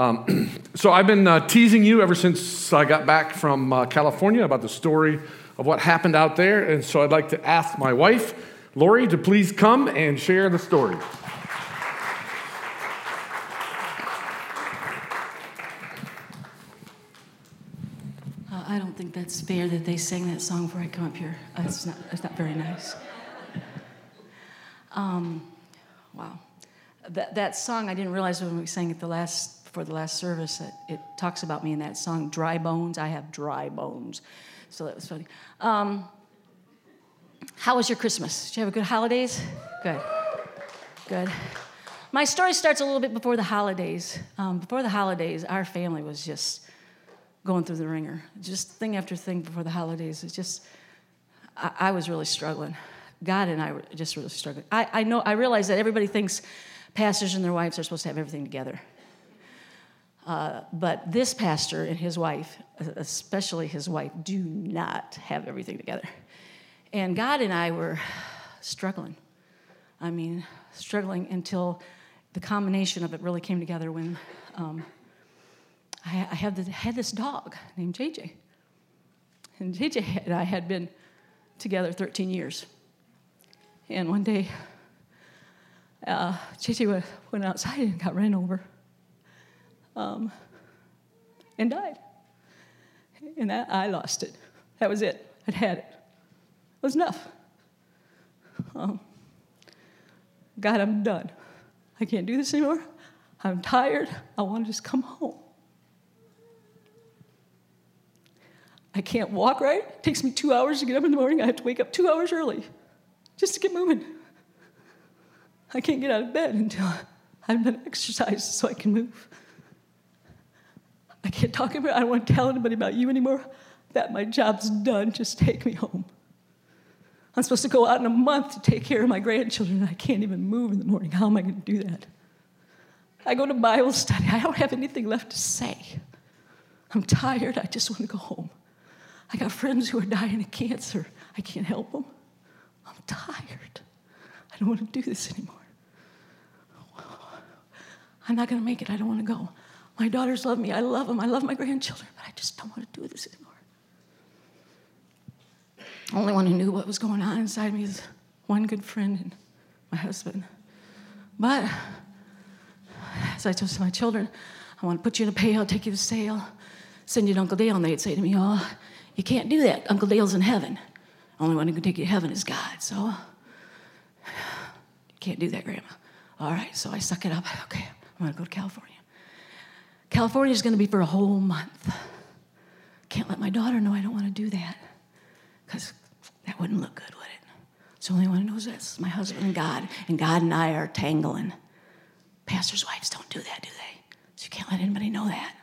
Um, so I've been uh, teasing you ever since I got back from uh, California about the story of what happened out there. And so I'd like to ask my wife, Lori, to please come and share the story. Uh, I don't think that's fair that they sang that song before I come up here. Uh, it's, not, it's not very nice. Um, wow. That, that song, I didn't realize when we sang it the last, before the last service, that it talks about me in that song, Dry Bones. I have dry bones. So that was funny. Um, how was your Christmas? Did you have a good holidays? Good. Good. My story starts a little bit before the holidays. Um, before the holidays, our family was just going through the wringer. Just thing after thing before the holidays. It's just, I, I was really struggling. God and I were just really struggling. I, I know, I realize that everybody thinks pastors and their wives are supposed to have everything together. Uh, but this pastor and his wife, especially his wife, do not have everything together. And God and I were struggling. I mean, struggling until the combination of it really came together when um, I, I have the, had this dog named JJ. And JJ and I had been together 13 years. And one day, uh, JJ went outside and got ran over um, and died. And that, I lost it. That was it. I'd had it. It was enough. Um, God, I'm done. I can't do this anymore. I'm tired. I want to just come home. I can't walk right. It takes me two hours to get up in the morning. I have to wake up two hours early just to get moving. I can't get out of bed until I've done exercise so I can move. I can't talk about it. I don't want to tell anybody about you anymore. That my job's done. Just take me home. I'm supposed to go out in a month to take care of my grandchildren, and I can't even move in the morning. How am I going to do that? I go to Bible study. I don't have anything left to say. I'm tired. I just want to go home. I got friends who are dying of cancer. I can't help them. I'm tired. I don't want to do this anymore. I'm not going to make it. I don't want to go. My daughters love me. I love them. I love my grandchildren, but I just don't want to do this anymore. The only one who knew what was going on inside me is one good friend and my husband. But as I told my children, I want to put you in a pail, take you to sale, send you to Uncle Dale, and they'd say to me, Oh, you can't do that. Uncle Dale's in heaven. Only one who can take you to heaven is God. So you can't do that, Grandma. All right, so I suck it up. Okay, I'm gonna go to California. California is gonna be for a whole month. Can't let my daughter know I don't want to do that because that wouldn't look good, would it? So only one who knows this is my husband and God, and God and I are tangling. Pastors' wives don't do that, do they? So you can't let anybody know that.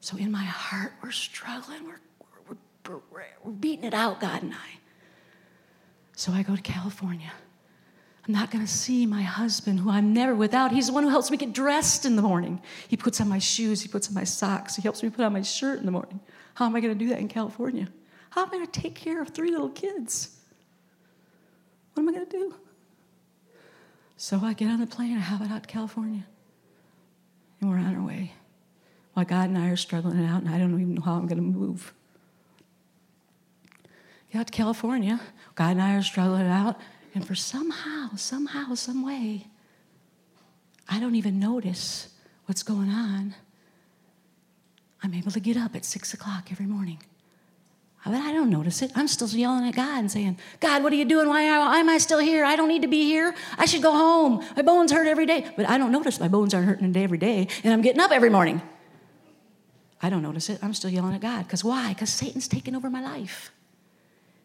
So in my heart, we're struggling. We're, we're, we're, we're beating it out, God and I. So I go to California. I'm not going to see my husband, who I'm never without. He's the one who helps me get dressed in the morning. He puts on my shoes, he puts on my socks, he helps me put on my shirt in the morning. How am I going to do that in California? How am I going to take care of three little kids? What am I going to do? So I get on the plane, I have it out to California, and we're on our way. While God and I are struggling it out, and I don't even know how I'm going to move. Get out to California, God and I are struggling it out, and for somehow, somehow, some way, I don't even notice what's going on. I'm able to get up at six o'clock every morning. Uh, but I don't notice it. I'm still yelling at God and saying, God, what are you doing? Why am I still here? I don't need to be here. I should go home. My bones hurt every day. But I don't notice my bones aren't hurting every day, and I'm getting up every morning. I don't notice it. I'm still yelling at God. Because why? Because Satan's taking over my life.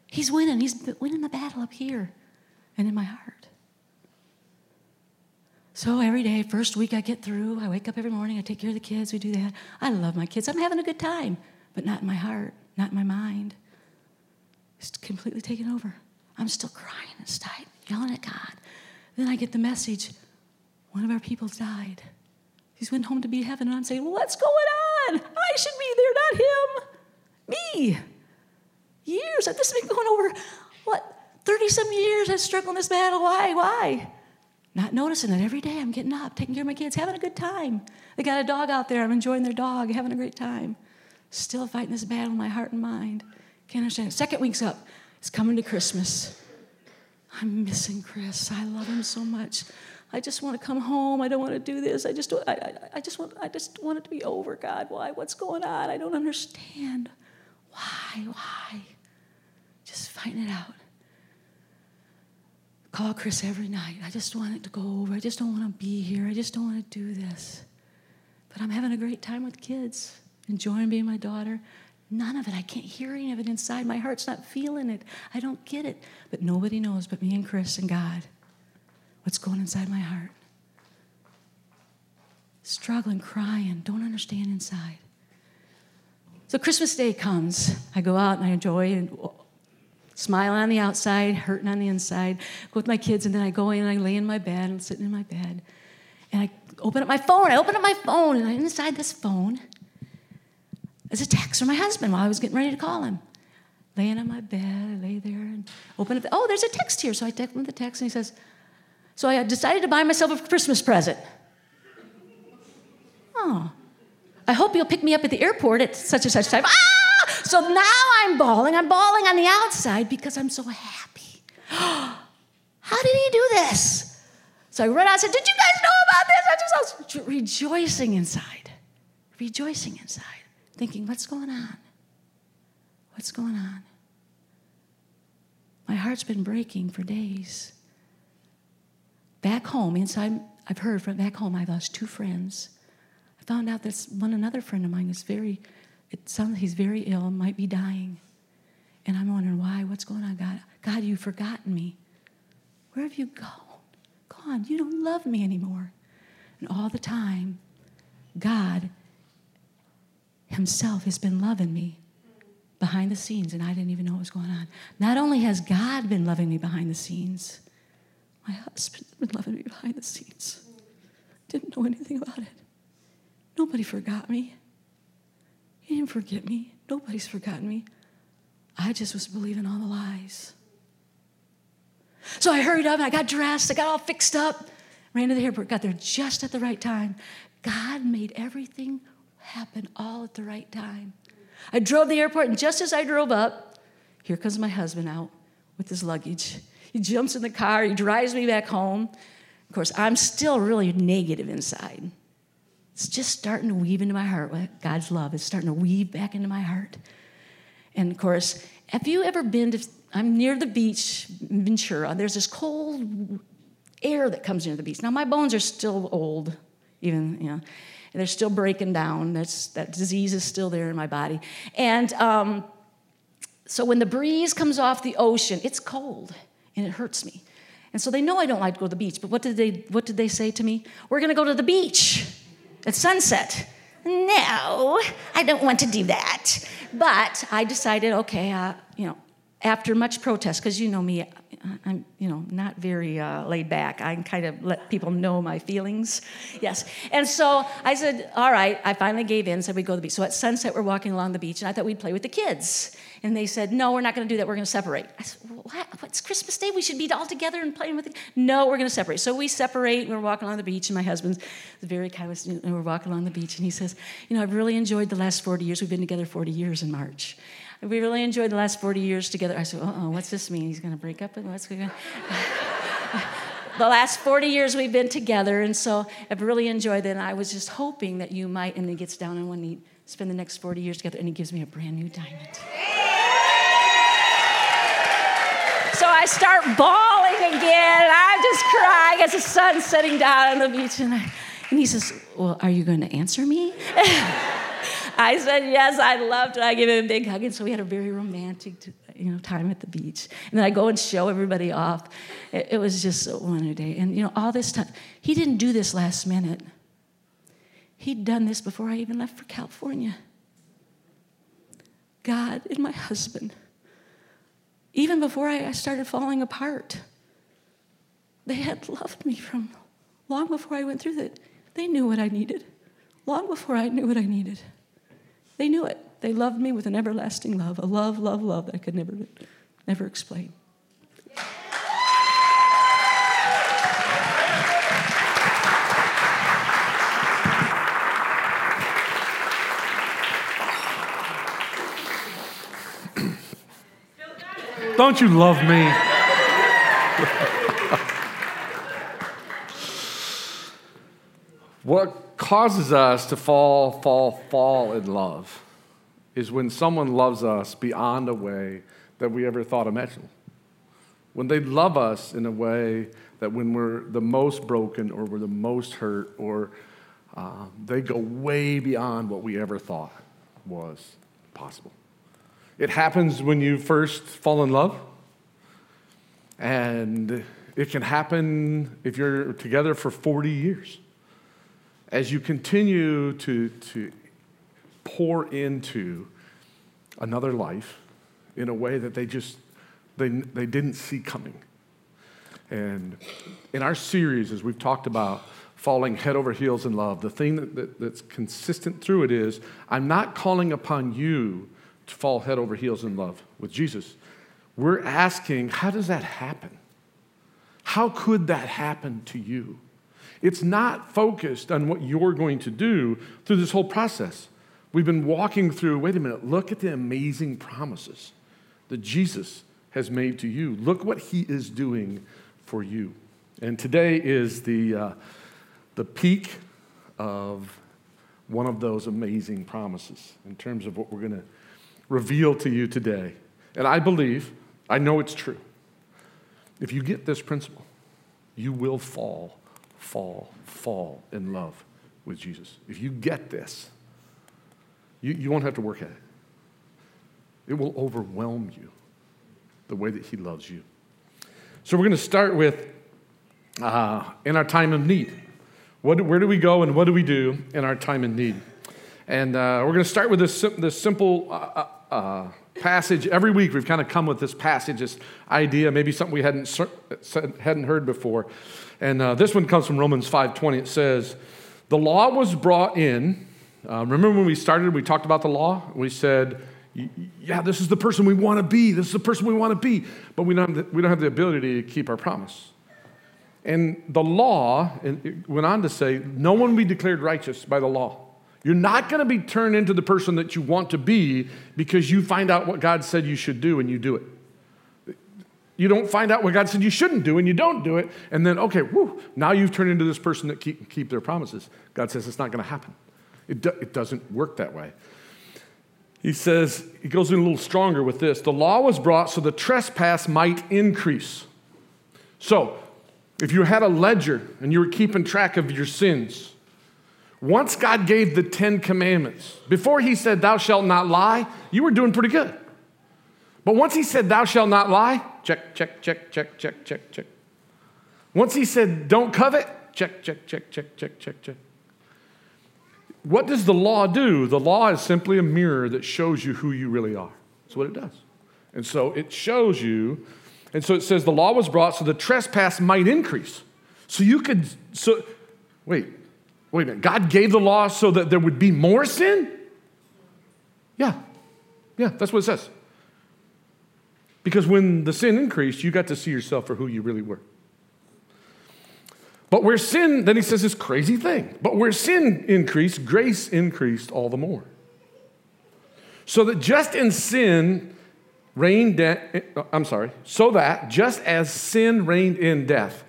He's winning. He's winning the battle up here and in my heart. So every day, first week I get through, I wake up every morning, I take care of the kids, we do that. I love my kids. I'm having a good time, but not in my heart, not in my mind. It's completely taken over. I'm still crying inside, yelling at God. Then I get the message one of our people's died. He's went home to be heaven, and I'm saying, What's going on? I should be there, not him. Me. Years. This has been going over, 30 some years I've struggled this battle. Why? Why? Not noticing that every day I'm getting up, taking care of my kids, having a good time. They got a dog out there, I'm enjoying their dog, having a great time. Still fighting this battle in my heart and mind. Can't understand. Second week's up. It's coming to Christmas. I'm missing Chris. I love him so much. I just want to come home. I don't want to do this. I just, I, I, I just want, I just want it to be over. God, why? What's going on? I don't understand. Why? Why? Just fighting it out. Call Chris every night. I just want it to go over. I just don't want to be here. I just don't want to do this. But I'm having a great time with kids, enjoying being my daughter. None of it. I can't hear any of it inside. My heart's not feeling it. I don't get it. But nobody knows but me and Chris and God what's going inside my heart. Struggling, crying, don't understand inside. So Christmas Day comes. I go out and I enjoy and smiling on the outside, hurting on the inside. Go with my kids, and then I go in and I lay in my bed. I'm sitting in my bed, and I open up my phone. I open up my phone, and inside this phone is a text from my husband while I was getting ready to call him. Laying on my bed, I lay there and open up. The, oh, there's a text here. So I text him the text, and he says, "So I decided to buy myself a Christmas present." Oh, I hope you'll pick me up at the airport at such and such time. Ah! So now I'm bawling. I'm bawling on the outside because I'm so happy. How did he do this? So I run out and said, Did you guys know about this? I just I was rejoicing inside, rejoicing inside, thinking, What's going on? What's going on? My heart's been breaking for days. Back home, inside, I've heard from back home, I lost two friends. I found out that one another friend of mine is very it sounds he's very ill, might be dying. And I'm wondering why, what's going on, God? God, you've forgotten me. Where have you gone? Gone. You don't love me anymore. And all the time, God Himself has been loving me behind the scenes, and I didn't even know what was going on. Not only has God been loving me behind the scenes, my husband's been loving me behind the scenes. Didn't know anything about it. Nobody forgot me. He didn't forget me. Nobody's forgotten me. I just was believing all the lies. So I hurried up and I got dressed, I got all fixed up, ran to the airport, got there just at the right time. God made everything happen all at the right time. I drove the airport, and just as I drove up, here comes my husband out with his luggage. He jumps in the car, he drives me back home. Of course, I'm still really negative inside. It's just starting to weave into my heart. God's love is starting to weave back into my heart. And of course, have you ever been to, I'm near the beach, Ventura. There's this cold air that comes near the beach. Now, my bones are still old, even, you know, they're still breaking down. That's, that disease is still there in my body. And um, so when the breeze comes off the ocean, it's cold and it hurts me. And so they know I don't like to go to the beach, but what did they, what did they say to me? We're gonna go to the beach at sunset. No, I don't want to do that. But I decided, okay, uh, you know, after much protest, because you know me, I'm, you know, not very uh, laid back. I kind of let people know my feelings. Yes. And so I said, all right, I finally gave in, said we'd go to the beach. So at sunset, we're walking along the beach, and I thought we'd play with the kids. And they said, no, we're not going to do that. We're going to separate. I said, what? What's Christmas Day? We should be all together and playing with it. No, we're going to separate. So we separate, and we're walking along the beach, and my husband's very kind of, and we're walking along the beach, and he says, you know, I've really enjoyed the last 40 years. We've been together 40 years in March. We really enjoyed the last 40 years together. I said, Uh oh, what's this mean? He's going to break up? What's going The last 40 years we've been together, and so I've really enjoyed it. And I was just hoping that you might, and he gets down on one knee, spend the next 40 years together, and he gives me a brand new diamond. So I start bawling again. And I'm just crying as the sun's setting down on the beach. And, I, and he says, Well, are you going to answer me? I said, Yes, I'd love to. I give him a big hug. And so we had a very romantic you know, time at the beach. And then I go and show everybody off. It, it was just a day. And, you know, all this time, he didn't do this last minute. He'd done this before I even left for California. God and my husband, even before I started falling apart, they had loved me from long before I went through that. They knew what I needed, long before I knew what I needed. They knew it. They loved me with an everlasting love, a love, love, love that I could never, never explain. Don't you love me? what causes us to fall, fall, fall in love is when someone loves us beyond a way that we ever thought imaginable. When they love us in a way that when we're the most broken or we're the most hurt or uh, they go way beyond what we ever thought was possible. It happens when you first fall in love, and it can happen if you're together for 40 years. As you continue to, to pour into another life in a way that they just they, they didn't see coming. And in our series, as we've talked about falling head over heels in love, the thing that, that, that's consistent through it is I'm not calling upon you to fall head over heels in love with Jesus. We're asking, how does that happen? How could that happen to you? It's not focused on what you're going to do through this whole process. We've been walking through, wait a minute, look at the amazing promises that Jesus has made to you. Look what he is doing for you. And today is the, uh, the peak of one of those amazing promises in terms of what we're going to reveal to you today. And I believe, I know it's true. If you get this principle, you will fall, fall, fall in love with Jesus. If you get this, you, you won't have to work at it. It will overwhelm you the way that He loves you. So we're going to start with uh, in our time of need. What, where do we go and what do we do in our time of need? And uh, we're going to start with this, this simple uh, uh, uh, passage. Every week we've kind of come with this passage, this idea, maybe something we hadn't, hadn't heard before. And uh, this one comes from Romans 5.20. It says, the law was brought in. remember when we started, we talked about the law? We said, yeah, this is the person we want to be. This is the person we want to be. But we don't, the, we don't have the ability to keep our promise. And the law went on to say, no one be declared righteous by the law. You're not going to be turned into the person that you want to be because you find out what God said you should do and you do it. You don't find out what God said you shouldn't do and you don't do it, and then, okay, now you've turned into this person that keep, keep their promises. God says it's not going to happen. It, do, it doesn't work that way. He says, he goes in a little stronger with this. The law was brought so the trespass might increase. So, if you had a ledger and you were keeping track of your sins, once God gave the Ten Commandments, before He said, Thou shalt not lie, you were doing pretty good. But once He said, Thou shalt not lie, check, check, check, check, check, check, check. Once He said, Don't covet, check, check, check, check, check, check, check. What does the law do? The law is simply a mirror that shows you who you really are. That's what it does. And so it shows you, and so it says the law was brought so the trespass might increase. So you could, so, wait, wait a minute. God gave the law so that there would be more sin? Yeah, yeah, that's what it says. Because when the sin increased, you got to see yourself for who you really were. But where sin, then he says this crazy thing, but where sin increased, grace increased all the more. So that just in sin reigned, de- eh, I'm sorry, so that just as sin reigned in death,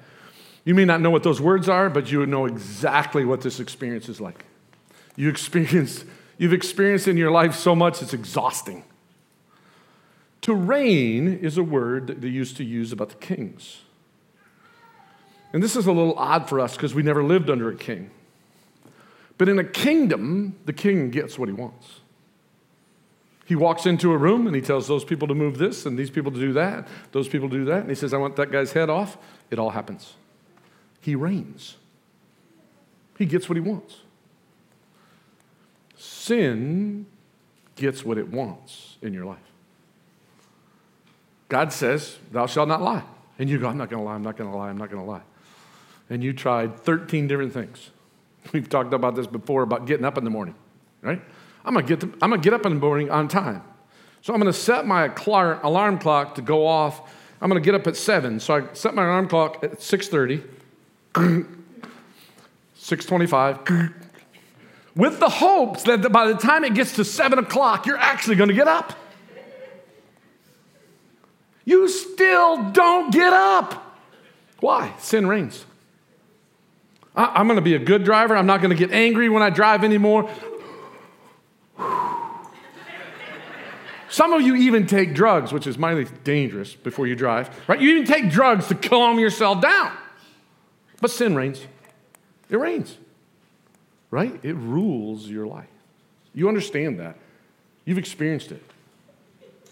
you may not know what those words are, but you would know exactly what this experience is like. You experience, you've experienced in your life so much it's exhausting. To reign is a word that they used to use about the kings. And this is a little odd for us because we never lived under a king. But in a kingdom, the king gets what he wants. He walks into a room and he tells those people to move this and these people to do that, those people to do that. And he says, I want that guy's head off. It all happens. He reigns, he gets what he wants. Sin gets what it wants in your life. God says, Thou shalt not lie. And you go, I'm not going to lie, I'm not going to lie, I'm not going to lie and you tried 13 different things. We've talked about this before about getting up in the morning, right? I'm I'm gonna get up in the morning on time. So I'm gonna set my alarm clock to go off. I'm gonna get up at 7. So I set my alarm clock at 6.30, 6.25, with the hopes that by the time it gets to 7 o'clock, you're actually gonna get up. You still don't get up. Why? Sin reigns. I, am going to be a good driver. I'm not going to get angry when I drive anymore. Some of you even take drugs, which is mighty dangerous before you drive, right? You even take drugs to calm yourself down. But sin reigns. It reigns, right? It rules your life. You understand that. You've experienced it.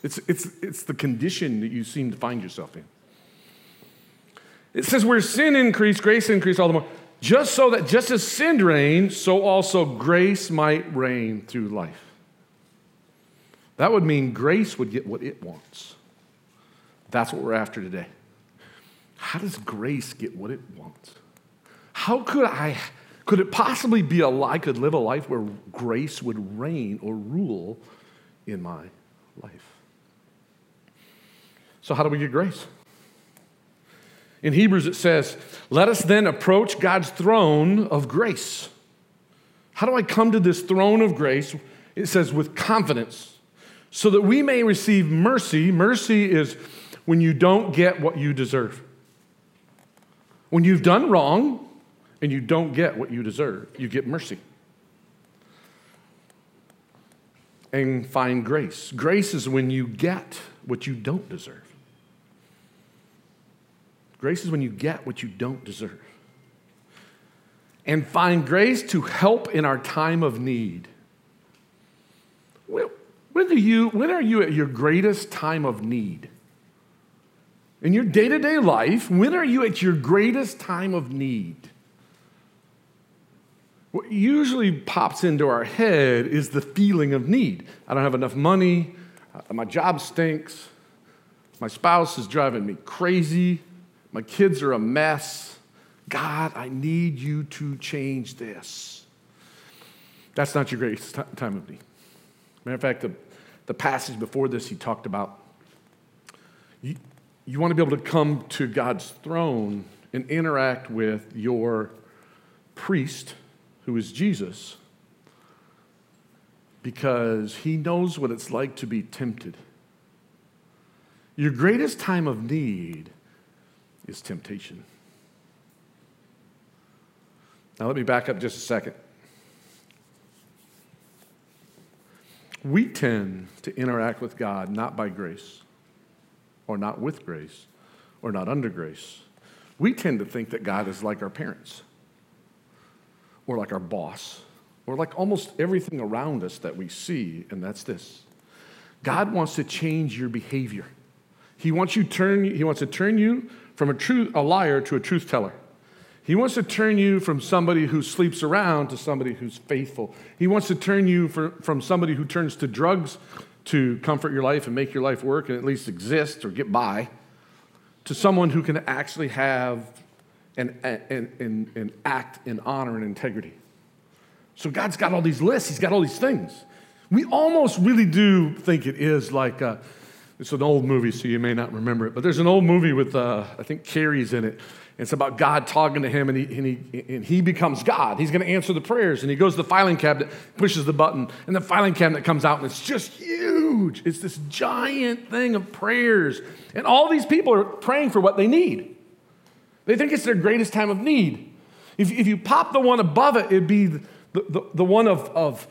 It's, it's, it's the condition that you seem to find yourself in. It says, where sin increased, grace increased all the more. Just so that just as sin reigned, so also grace might reign through life. That would mean grace would get what it wants. That's what we're after today. How does grace get what it wants? How could I, could it possibly be a I could live a life where grace would reign or rule in my life? So, how do we get grace? In Hebrews, it says, Let us then approach God's throne of grace. How do I come to this throne of grace? It says, with confidence, so that we may receive mercy. Mercy is when you don't get what you deserve. When you've done wrong and you don't get what you deserve, you get mercy. And find grace. Grace is when you get what you don't deserve. Grace is when you get what you don't deserve. And find grace to help in our time of need. When, do you, when are you at your greatest time of need? In your day to day life, when are you at your greatest time of need? What usually pops into our head is the feeling of need. I don't have enough money, uh, my job stinks, my spouse is driving me crazy, my kids are a mess. God, I need you to change this. That's not your greatest time of need. Matter of fact, the, the passage before this, he talked about you, you want to be able to come to God's throne and interact with your priest, who is Jesus, because he knows what it's like to be tempted. Your greatest time of need is temptation. Now, let me back up just a second. We tend to interact with God not by grace, or not with grace, or not under grace. We tend to think that God is like our parents, or like our boss, or like almost everything around us that we see, and that's this God wants to change your behavior. He wants, you turn, he wants to turn you from a, truth, a liar to a truth teller. He wants to turn you from somebody who sleeps around to somebody who's faithful. He wants to turn you for, from somebody who turns to drugs to comfort your life and make your life work and at least exist or get by to someone who can actually have and, and, and, and act in honor and integrity. So God's got all these lists, He's got all these things. We almost really do think it is like, a, it's an old movie, so you may not remember it, but there's an old movie with, uh, I think Carrey's in it. It's about God talking to him, and he, and he, and he becomes God. He's going to answer the prayers, and he goes to the filing cabinet, pushes the button, and the filing cabinet comes out, and it's just huge. It's this giant thing of prayers. And all these people are praying for what they need. They think it's their greatest time of need. If, if you pop the one above it, it'd be the, the, the one of, of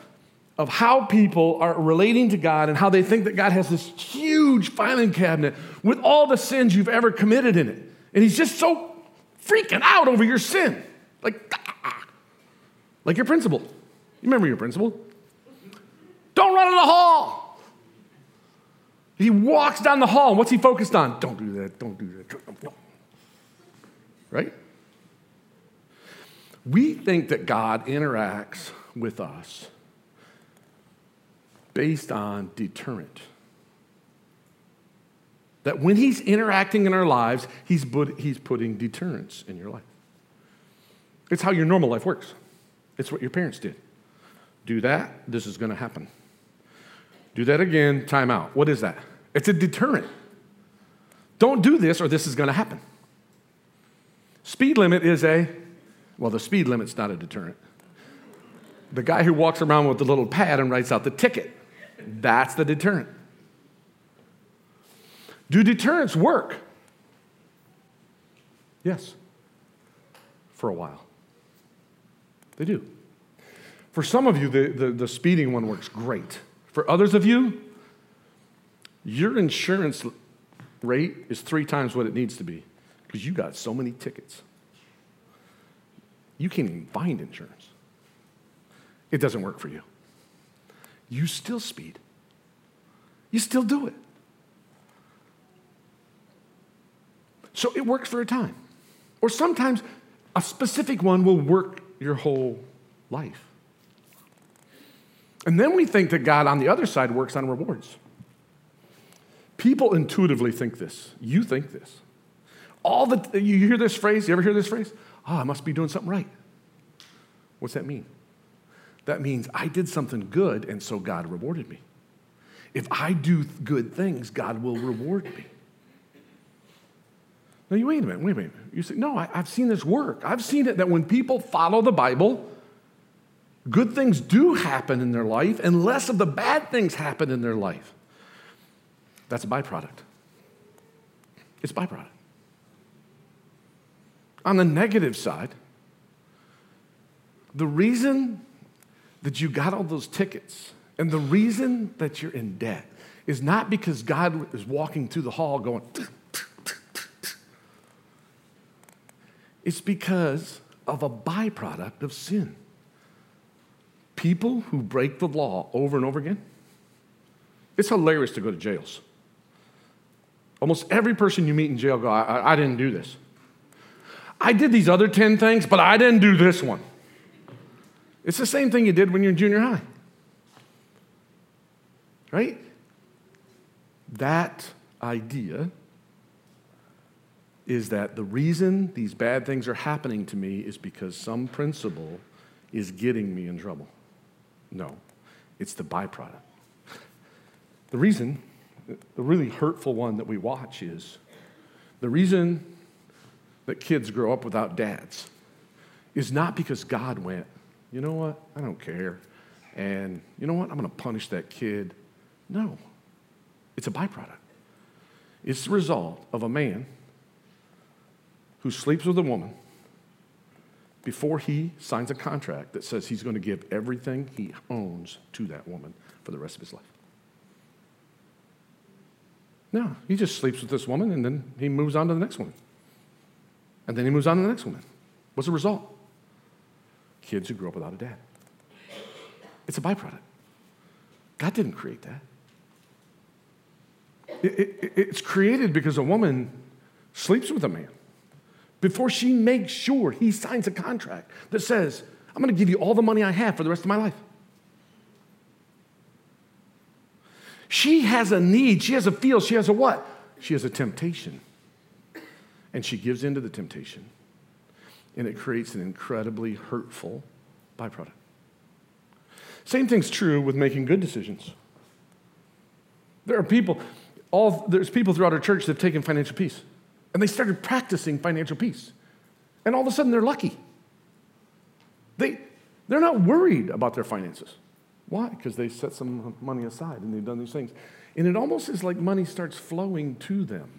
of how people are relating to God and how they think that God has this huge filing cabinet with all the sins you've ever committed in it. And He's just so freaking out over your sin. Like, ah, like your principal. You remember your principal? Don't run in the hall. He walks down the hall, and what's he focused on? Don't do that, don't do that. Right? We think that God interacts with us based on deterrent. That when he's interacting in our lives, he's, put, he's putting deterrence in your life. It's how your normal life works. It's what your parents did. Do that, this is going to happen. Do that again, time out. What is that? It's a deterrent. Don't do this or this is going to happen. Speed limit is a, well, the speed limit's not a deterrent. The guy who walks around with the little pad and writes out the ticket that's the deterrent. Do deterrents work? Yes, for a while. They do. For some of you, the, the, the, speeding one works great. For others of you, your insurance rate is three times what it needs to be because you got so many tickets. You can't even find insurance. It doesn't work for you. You still speed, you still do it. So it works for a time. Or sometimes a specific one will work your whole life. And then we think that God on the other side works on rewards. People intuitively think this. You think this. All the you hear this phrase, you ever hear this phrase? Oh, I must be doing something right. What's that mean? That means I did something good and so God rewarded me. If I do good things, God will reward me. Now, you wait a minute, wait a minute. You say, no, I, I've seen this work. I've seen it that when people follow the Bible, good things do happen in their life and less of the bad things happen in their life. That's a byproduct. It's byproduct. On the negative side, the reason that you got all those tickets and the reason that you're in debt is not because God is walking through the hall going, it's because of a byproduct of sin. People who break the law over and over again, it's hilarious to go to jails. Almost every person you meet in jail go, I, I, I didn't do this. I did these other 10 things, but I didn't do this one. It's the same thing you did when you're in junior high. Right? That idea is that the reason these bad things are happening to me is because some principle is getting me in trouble. No, it's the byproduct. The reason the really hurtful one that we watch is the reason that kids grow up without dads is not because God went, you know what, I don't care. And you know what, I'm going to punish that kid. No, it's a byproduct. It's the result of a man who sleeps with a woman before he signs a contract that says he's going to give everything he owns to that woman for the rest of his life. No, he just sleeps with this woman and then he moves on to the next woman. And then he moves on to the next woman. What's the result? Kids who grow up without a dad. It's a byproduct. God didn't create that. It, it, it's created because a woman sleeps with a man before she makes sure he signs a contract that says, I'm going to give you all the money I have for the rest of my life. She has a need, she has a feel, she has a what? She has a temptation. And she gives into the temptation. And it creates an incredibly hurtful byproduct. Same thing's true with making good decisions. There are people, all, there's people throughout our church that have taken financial peace. And they started practicing financial peace. And all of a sudden they're lucky. They, they're not worried about their finances. Why? Because they set some money aside and they've done these things. And it almost is like money starts flowing to them.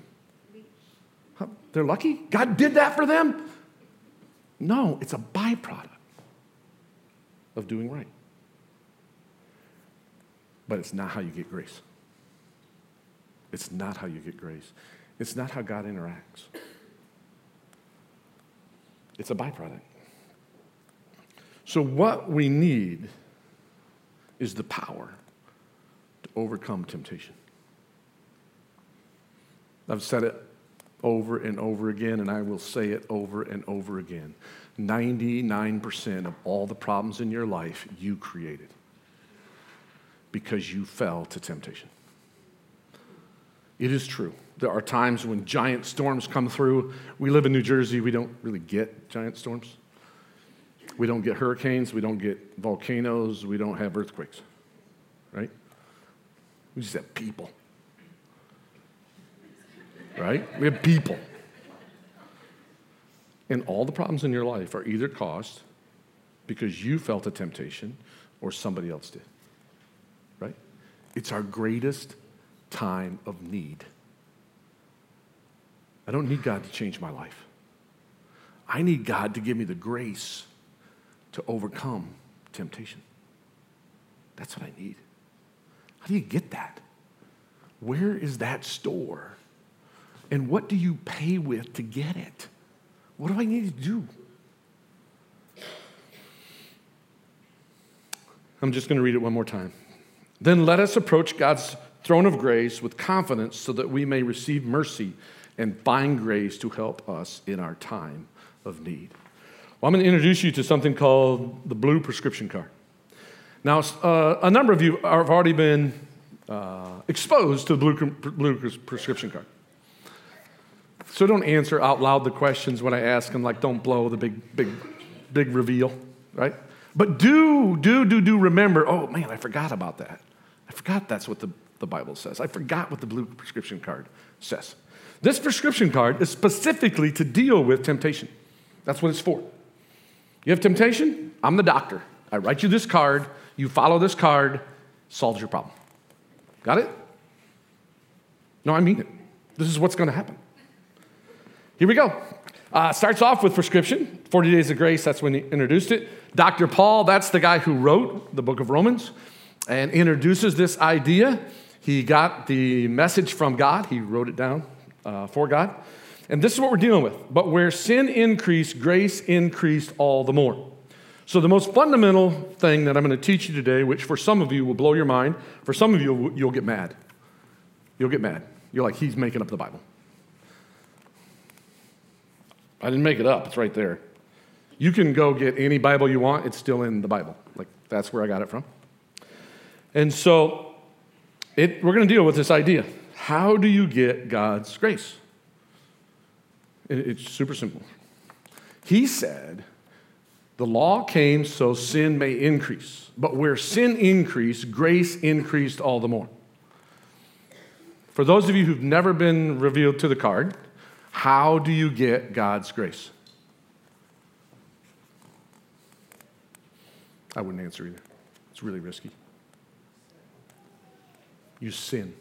They're lucky? God did that for them? No, it's a byproduct of doing right. But it's not how you get grace. It's not how you get grace. It's not how God interacts. It's a byproduct. So, what we need is the power to overcome temptation. I've said it over and over again, and I will say it over and over again. 99% of all the problems in your life you created because you fell to temptation. It is true. There are times when giant storms come through. We live in New Jersey, we don't really get giant storms. We don't get hurricanes, we don't get volcanoes, we don't have earthquakes, right? We just have people, right? We have people. And all the problems in your life are either caused because you felt a temptation or somebody else did, right? It's our greatest time of need I don't need God to change my life. I need God to give me the grace to overcome temptation. That's what I need. How do you get that? Where is that store? And what do you pay with to get it? What do I need to do? I'm just going to read it one more time. Then let us approach God's throne of grace with confidence so that we may receive mercy and find grace to help us in our time of need. Well, I'm going to introduce you to something called the blue prescription card. Now, uh, a number of you have already been uh, exposed to the blue, blue prescription card. So don't answer out loud the questions when I ask them, like don't blow the big, big, big reveal, right? But do, do, do, do remember, oh man, I forgot about that. I forgot that's what the, the Bible says. I forgot what the blue prescription card says. This prescription card is specifically to deal with temptation. That's what it's for. You have temptation? I'm the doctor. I write you this card. You follow this card, solves your problem. Got it? No, I mean it. This is what's going to happen. Here we go. Uh, starts off with prescription 40 Days of Grace, that's when he introduced it. Dr. Paul, that's the guy who wrote the book of Romans and introduces this idea. He got the message from God, he wrote it down uh, for God. And this is what we're dealing with. But where sin increased, grace increased all the more. So, the most fundamental thing that I'm going to teach you today, which for some of you will blow your mind, for some of you, you'll get mad. You'll get mad. You're like, he's making up the Bible. I didn't make it up, it's right there. You can go get any Bible you want, it's still in the Bible. Like, that's where I got it from. And so, it, we're going to deal with this idea. How do you get God's grace? It's super simple. He said, The law came so sin may increase. But where sin increased, grace increased all the more. For those of you who've never been revealed to the card, how do you get God's grace? I wouldn't answer either. It's really risky. You sin.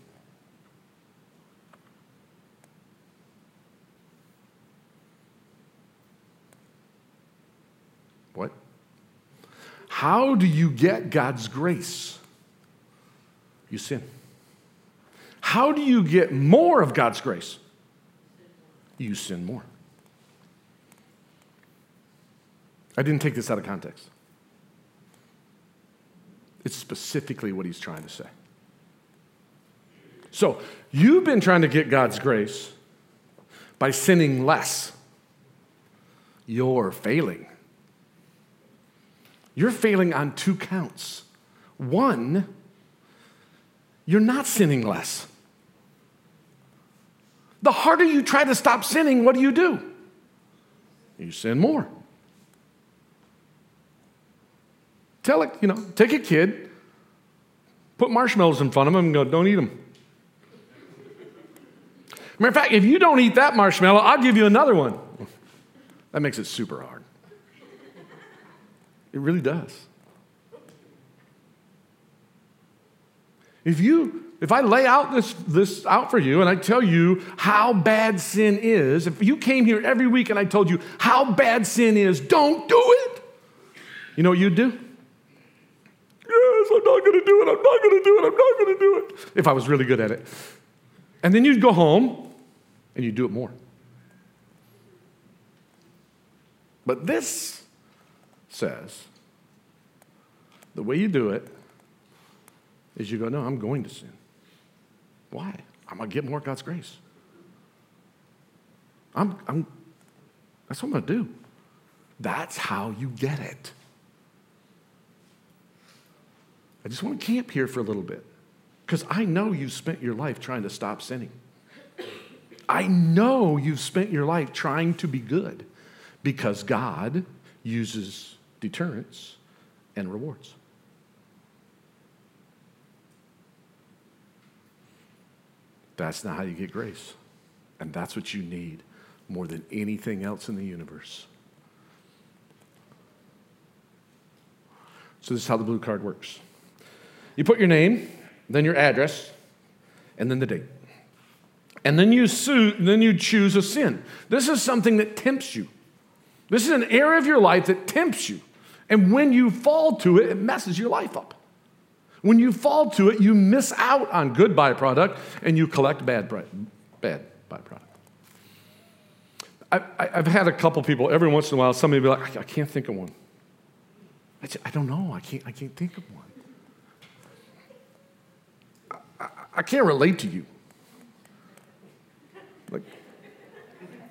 What? How do you get God's grace? You sin. How do you get more of God's grace? You sin more. I didn't take this out of context. It's specifically what he's trying to say. So, you've been trying to get God's grace by sinning less. You're failing. You're failing on two counts. One, you're not sinning less. The harder you try to stop sinning, what do you do? You sin more. Tell it, you know, take a kid, put marshmallows in front of him and go, don't eat them. Matter of fact, if you don't eat that marshmallow, I'll give you another one. That makes it super hard. It really does. If you if I lay out this, this out for you and I tell you how bad sin is, if you came here every week and I told you how bad sin is, don't do it. You know what you'd do? Yes, I'm not to do it. I'm not to do it. I'm not to do it. If I was really good at it. And then you'd go home and you'd do it more. But this says the way you do it is you go, No, I'm going to sin. Why? I'm going to get more of God's grace. I'm, I'm, that's what I'm going to do. That's how you get it. I just want to camp here for a little bit because I know you've spent your life trying to stop sinning. I know you've spent your life trying to be good because God uses deterrence and rewards. That's not how you get grace. And that's what you need more than anything else in the universe. So, this is how the blue card works you put your name, then your address, and then the date. And then you, sue, then you choose a sin. This is something that tempts you. This is an area of your life that tempts you. And when you fall to it, it messes your life up. When you fall to it, you miss out on good byproduct and you collect bad, bad byproduct. I, have had a couple people, every once in a while, somebody be like, I can't think of one. I, just, I don't know, I can't, I can't think of one. I, I, I can't relate to you. Like,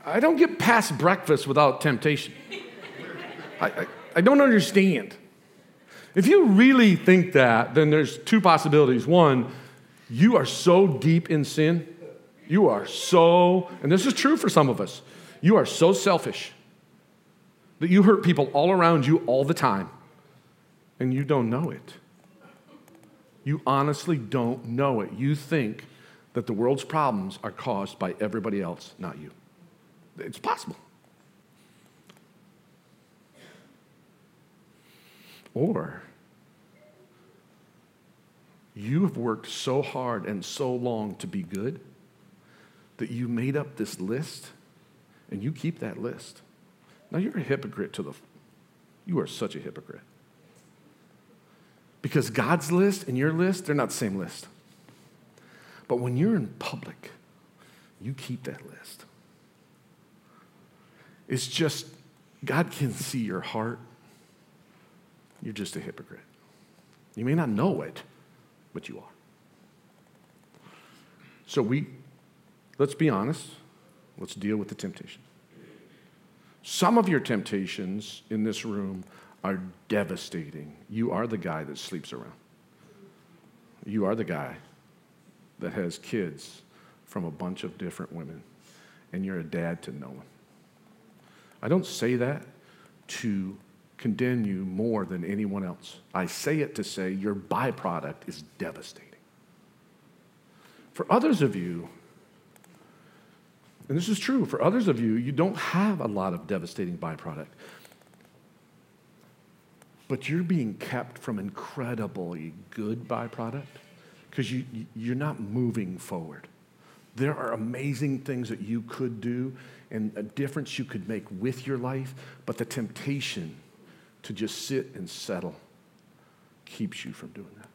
I don't get past breakfast without temptation. I, I, I don't understand. If you really think that, then there's two possibilities. One, you are so deep in sin, you are so, and this is true for some of us, you are so selfish that you hurt people all around you all the time, and you don't know it. You honestly don't know it. You think that the world's problems are caused by everybody else, not you. It's possible. Or you have worked so hard and so long to be good that you made up this list and you keep that list. Now you're a hypocrite to the you are such a hypocrite. Because God's list and your list, they're not the same list. But when you're in public, you keep that list. It's just, God can see your heart. You're just a hypocrite. You may not know it, but you are. So we, let's be honest, let's deal with the temptation. Some of your temptations in this room are devastating. You are the guy that sleeps around. You are the guy that has kids from a bunch of different women, and you're a dad to no one. I don't say that to condemn you more than anyone else. I say it to say your byproduct is devastating. For others of you, and this is true, for others of you, you don't have a lot of devastating byproduct. But you're being kept from incredibly good byproduct because you, you're not moving forward. There are amazing things that you could do and a difference you could make with your life, but the temptation to just sit and settle keeps you from doing that.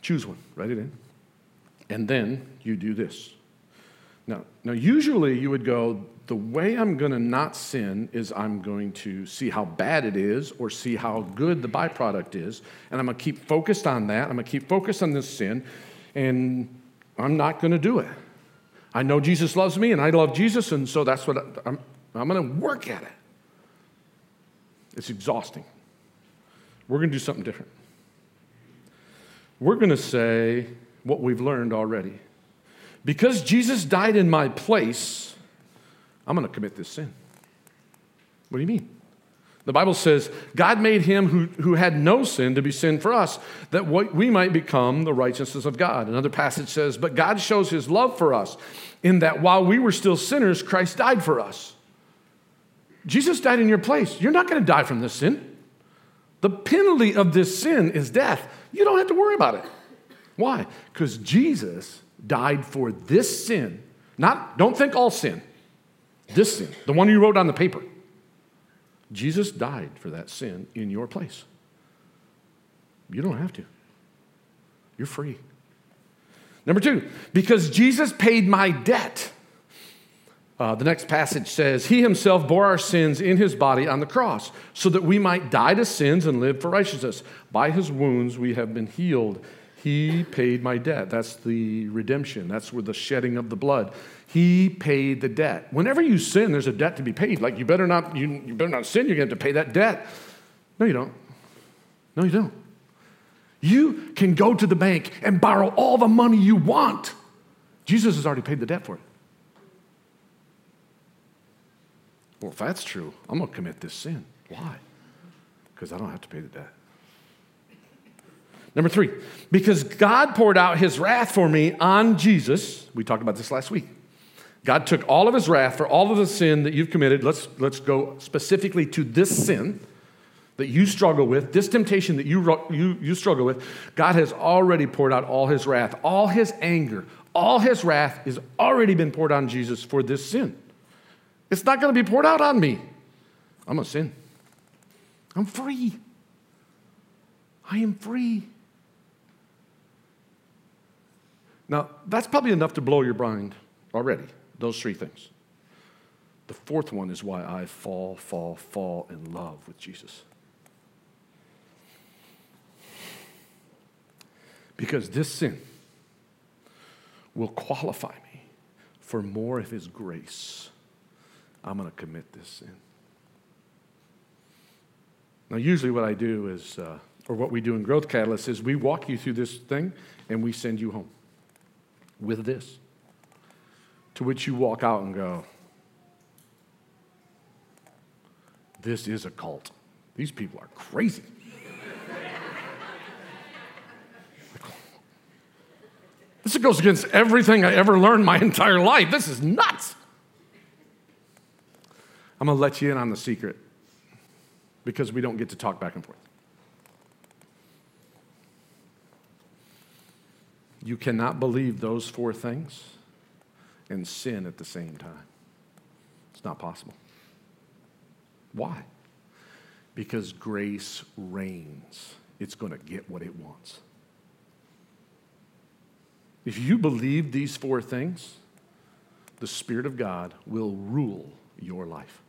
Choose one, write it in. And then you do this. Now, now usually you would go, the way I'm going to not sin is I'm going to see how bad it is or see how good the byproduct is, and I'm going to keep focused on that. I'm going to keep focused on this sin, and I'm not going to do it. I know Jesus loves me, and I love Jesus, and so that's what I, I'm, I'm going to work at it. It's exhausting. We're going to do something different. We're going to say what we've learned already. Because Jesus died in my place, I'm going to commit this sin. What do you mean? The Bible says God made him who, who had no sin to be sin for us, that we might become the righteousness of God. Another passage says, But God shows his love for us in that while we were still sinners, Christ died for us. Jesus died in your place. You're not going to die from this sin. The penalty of this sin is death. You don't have to worry about it. Why? Because Jesus died for this sin. Not, don't think all sin. This sin, the one you wrote on the paper. Jesus died for that sin in your place. You don't have to. You're free. Number two, because Jesus paid my debt. Uh, the next passage says, He himself bore our sins in his body on the cross, so that we might die to sins and live for righteousness. By his wounds we have been healed. He paid my debt. That's the redemption. That's where the shedding of the blood. He paid the debt. Whenever you sin, there's a debt to be paid. Like you better not, you, you better not sin, you're going to have to pay that debt. No, you don't. No, you don't. You can go to the bank and borrow all the money you want. Jesus has already paid the debt for it. Well, if that's true, I'm going to commit this sin. Why? Because I don't have to pay the debt. Number three, because God poured out his wrath for me on Jesus. We talked about this last week. God took all of his wrath for all of the sin that you've committed. Let's, let's go specifically to this sin that you struggle with, this temptation that you, you, you struggle with, God has already poured out all his wrath, all his anger, all his wrath has already been poured on Jesus for this sin. It's not going to be poured out on me. I'm a sin. I'm free. I am free. Now, that's probably enough to blow your mind already, those three things. The fourth one is why I fall, fall, fall in love with Jesus. Because this sin will qualify me for more of His grace. I'm going to commit this sin. Now, usually, what I do is, uh, or what we do in Growth Catalyst, is we walk you through this thing and we send you home with this. To which you walk out and go, This is a cult. These people are crazy. this goes against everything I ever learned my entire life. This is nuts. I'm going to let you in on the secret because we don't get to talk back and forth. You cannot believe those four things and sin at the same time. It's not possible. Why? Because grace reigns. It's going to get what it wants. If you believe these four things, the Spirit of God will rule your life.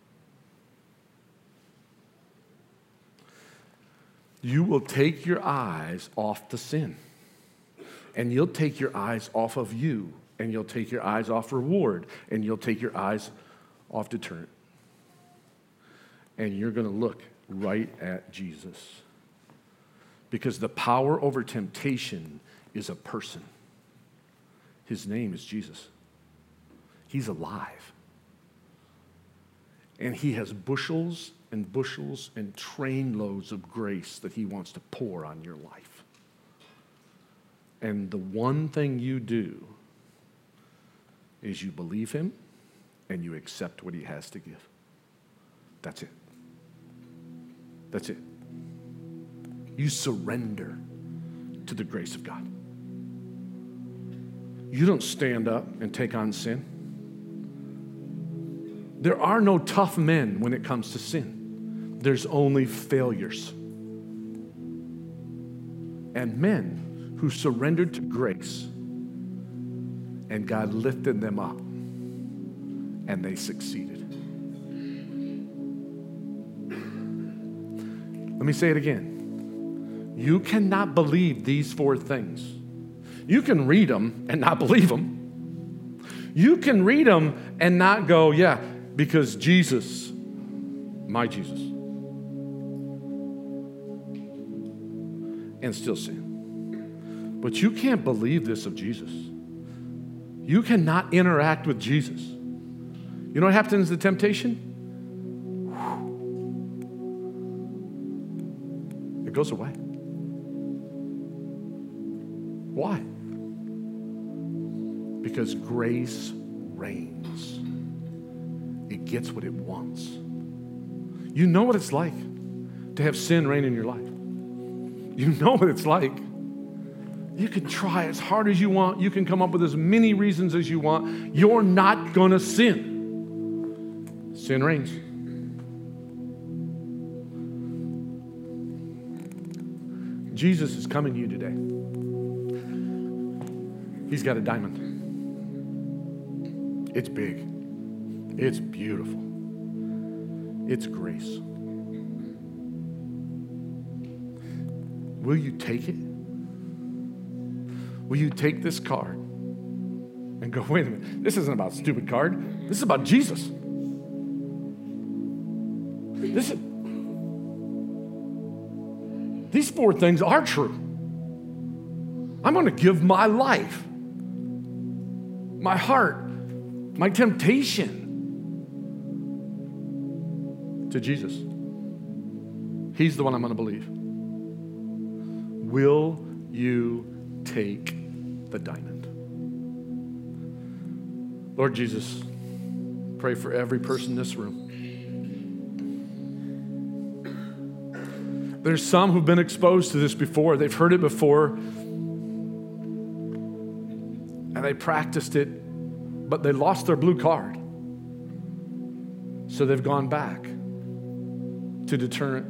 You will take your eyes off the sin, and you'll take your eyes off of you, and you'll take your eyes off reward, and you'll take your eyes off deterrent and you're going to look right at Jesus. Because the power over temptation is a person. His name is Jesus. He's alive. And he has bushels and bushels and trainloads of grace that he wants to pour on your life. And the one thing you do is you believe him and you accept what he has to give. That's it. That's it. You surrender to the grace of God. You don't stand up and take on sin. There are no tough men when it comes to sin, there's only failures. And men who surrendered to grace, and God lifted them up, and they succeeded. Let me say it again. You cannot believe these four things. You can read them and not believe them. You can read them and not go, yeah, because Jesus, my Jesus, and still sin. But you can't believe this of Jesus. You cannot interact with Jesus. You know what happens to the temptation? it goes away. Why? Because grace reigns, it gets what it wants. You know what it's like to have sin reign in your life. You know what it's like. You can try as hard as you want. You can come up with as many reasons as you want. You're not going to sin. Sin reigns. Jesus is coming to you today. He's got a diamond. It's big, it's beautiful, it's grace. Will you take it? Will you take this card and go, wait a minute, this isn't about stupid card. This is about Jesus. This is, these four things are true. I'm going to give my life, my heart, my temptation to Jesus. He's the one I'm going to believe. Will you take the diamond? Lord Jesus, pray for every person in this room. There's some who've been exposed to this before, they've heard it before, and they practiced it, but they lost their blue card. So they've gone back to deterrent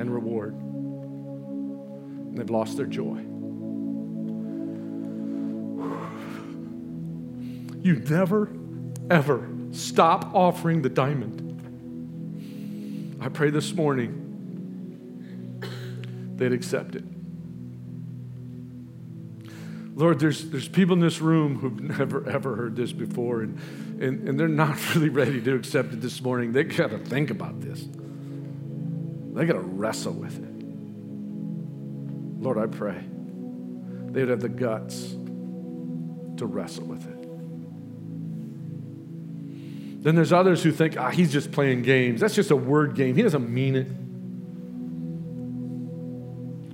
and reward. They've lost their joy. You never, ever stop offering the diamond. I pray this morning they'd accept it. Lord, there's, there's people in this room who've never, ever heard this before, and, and, and they're not really ready to accept it this morning. They got to think about this, they got to wrestle with it. Lord, I pray they'd have the guts to wrestle with it. Then there's others who think, ah, he's just playing games. That's just a word game. He doesn't mean it.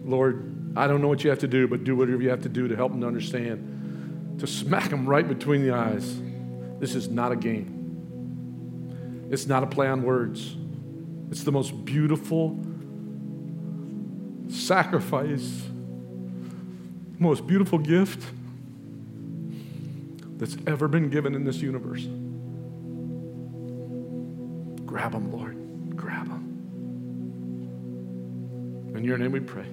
Lord, I don't know what you have to do, but do whatever you have to do to help them to understand, to smack them right between the eyes. This is not a game, it's not a play on words. It's the most beautiful sacrifice, most beautiful gift that's ever been given in this universe. Grab them, Lord. Grab them. In your name we pray.